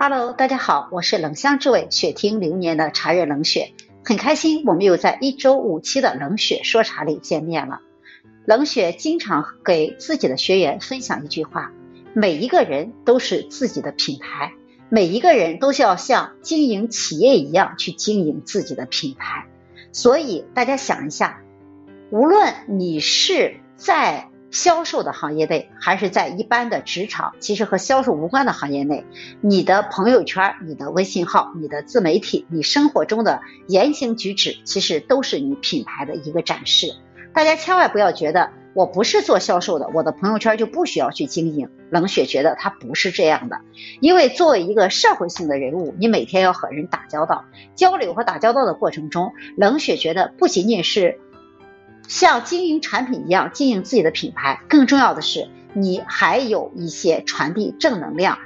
Hello，大家好，我是冷香之味雪听流年的茶热冷雪，很开心我们又在一周五期的冷雪说茶里见面了。冷雪经常给自己的学员分享一句话：每一个人都是自己的品牌，每一个人都是要像经营企业一样去经营自己的品牌。所以大家想一下，无论你是在销售的行业内，还是在一般的职场，其实和销售无关的行业内，你的朋友圈、你的微信号、你的自媒体、你生活中的言行举止，其实都是你品牌的一个展示。大家千万不要觉得我不是做销售的，我的朋友圈就不需要去经营。冷血觉得它不是这样的，因为作为一个社会性的人物，你每天要和人打交道、交流和打交道的过程中，冷血觉得不仅仅是。像经营产品一样经营自己的品牌，更重要的是，你还有一些传递正能量，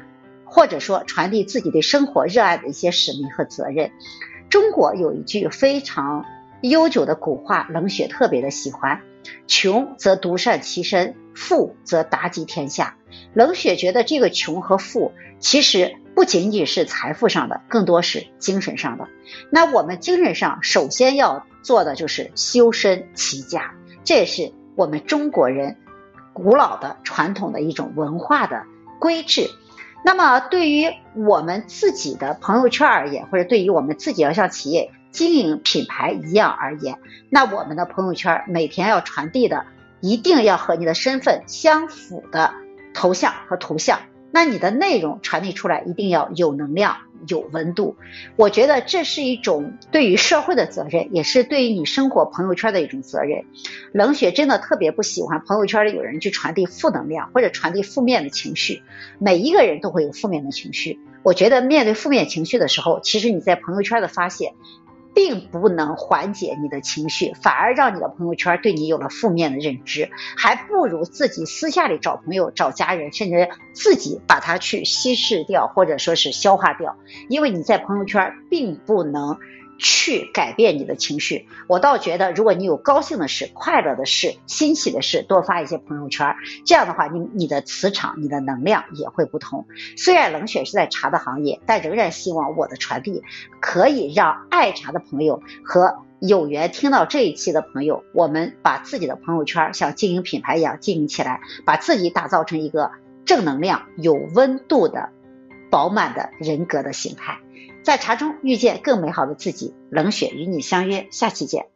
或者说传递自己对生活热爱的一些使命和责任。中国有一句非常悠久的古话，冷血特别的喜欢：穷则独善其身，富则达及天下。冷血觉得这个穷和富，其实。不仅仅是财富上的，更多是精神上的。那我们精神上首先要做的就是修身齐家，这也是我们中国人古老的传统的一种文化的规制。那么对于我们自己的朋友圈而言，或者对于我们自己要像企业经营品牌一样而言，那我们的朋友圈每天要传递的，一定要和你的身份相符的头像和图像。那你的内容传递出来一定要有能量、有温度，我觉得这是一种对于社会的责任，也是对于你生活朋友圈的一种责任。冷血真的特别不喜欢朋友圈里有人去传递负能量或者传递负面的情绪。每一个人都会有负面的情绪，我觉得面对负面情绪的时候，其实你在朋友圈的发泄。并不能缓解你的情绪，反而让你的朋友圈对你有了负面的认知，还不如自己私下里找朋友、找家人，甚至自己把它去稀释掉，或者说是消化掉，因为你在朋友圈并不能。去改变你的情绪，我倒觉得，如果你有高兴的事、快乐的事、欣喜的事，多发一些朋友圈，这样的话，你你的磁场、你的能量也会不同。虽然冷血是在茶的行业，但仍然希望我的传递可以让爱茶的朋友和有缘听到这一期的朋友，我们把自己的朋友圈像经营品牌一样经营起来，把自己打造成一个正能量、有温度的、饱满的人格的形态。在茶中遇见更美好的自己，冷雪与你相约，下期见。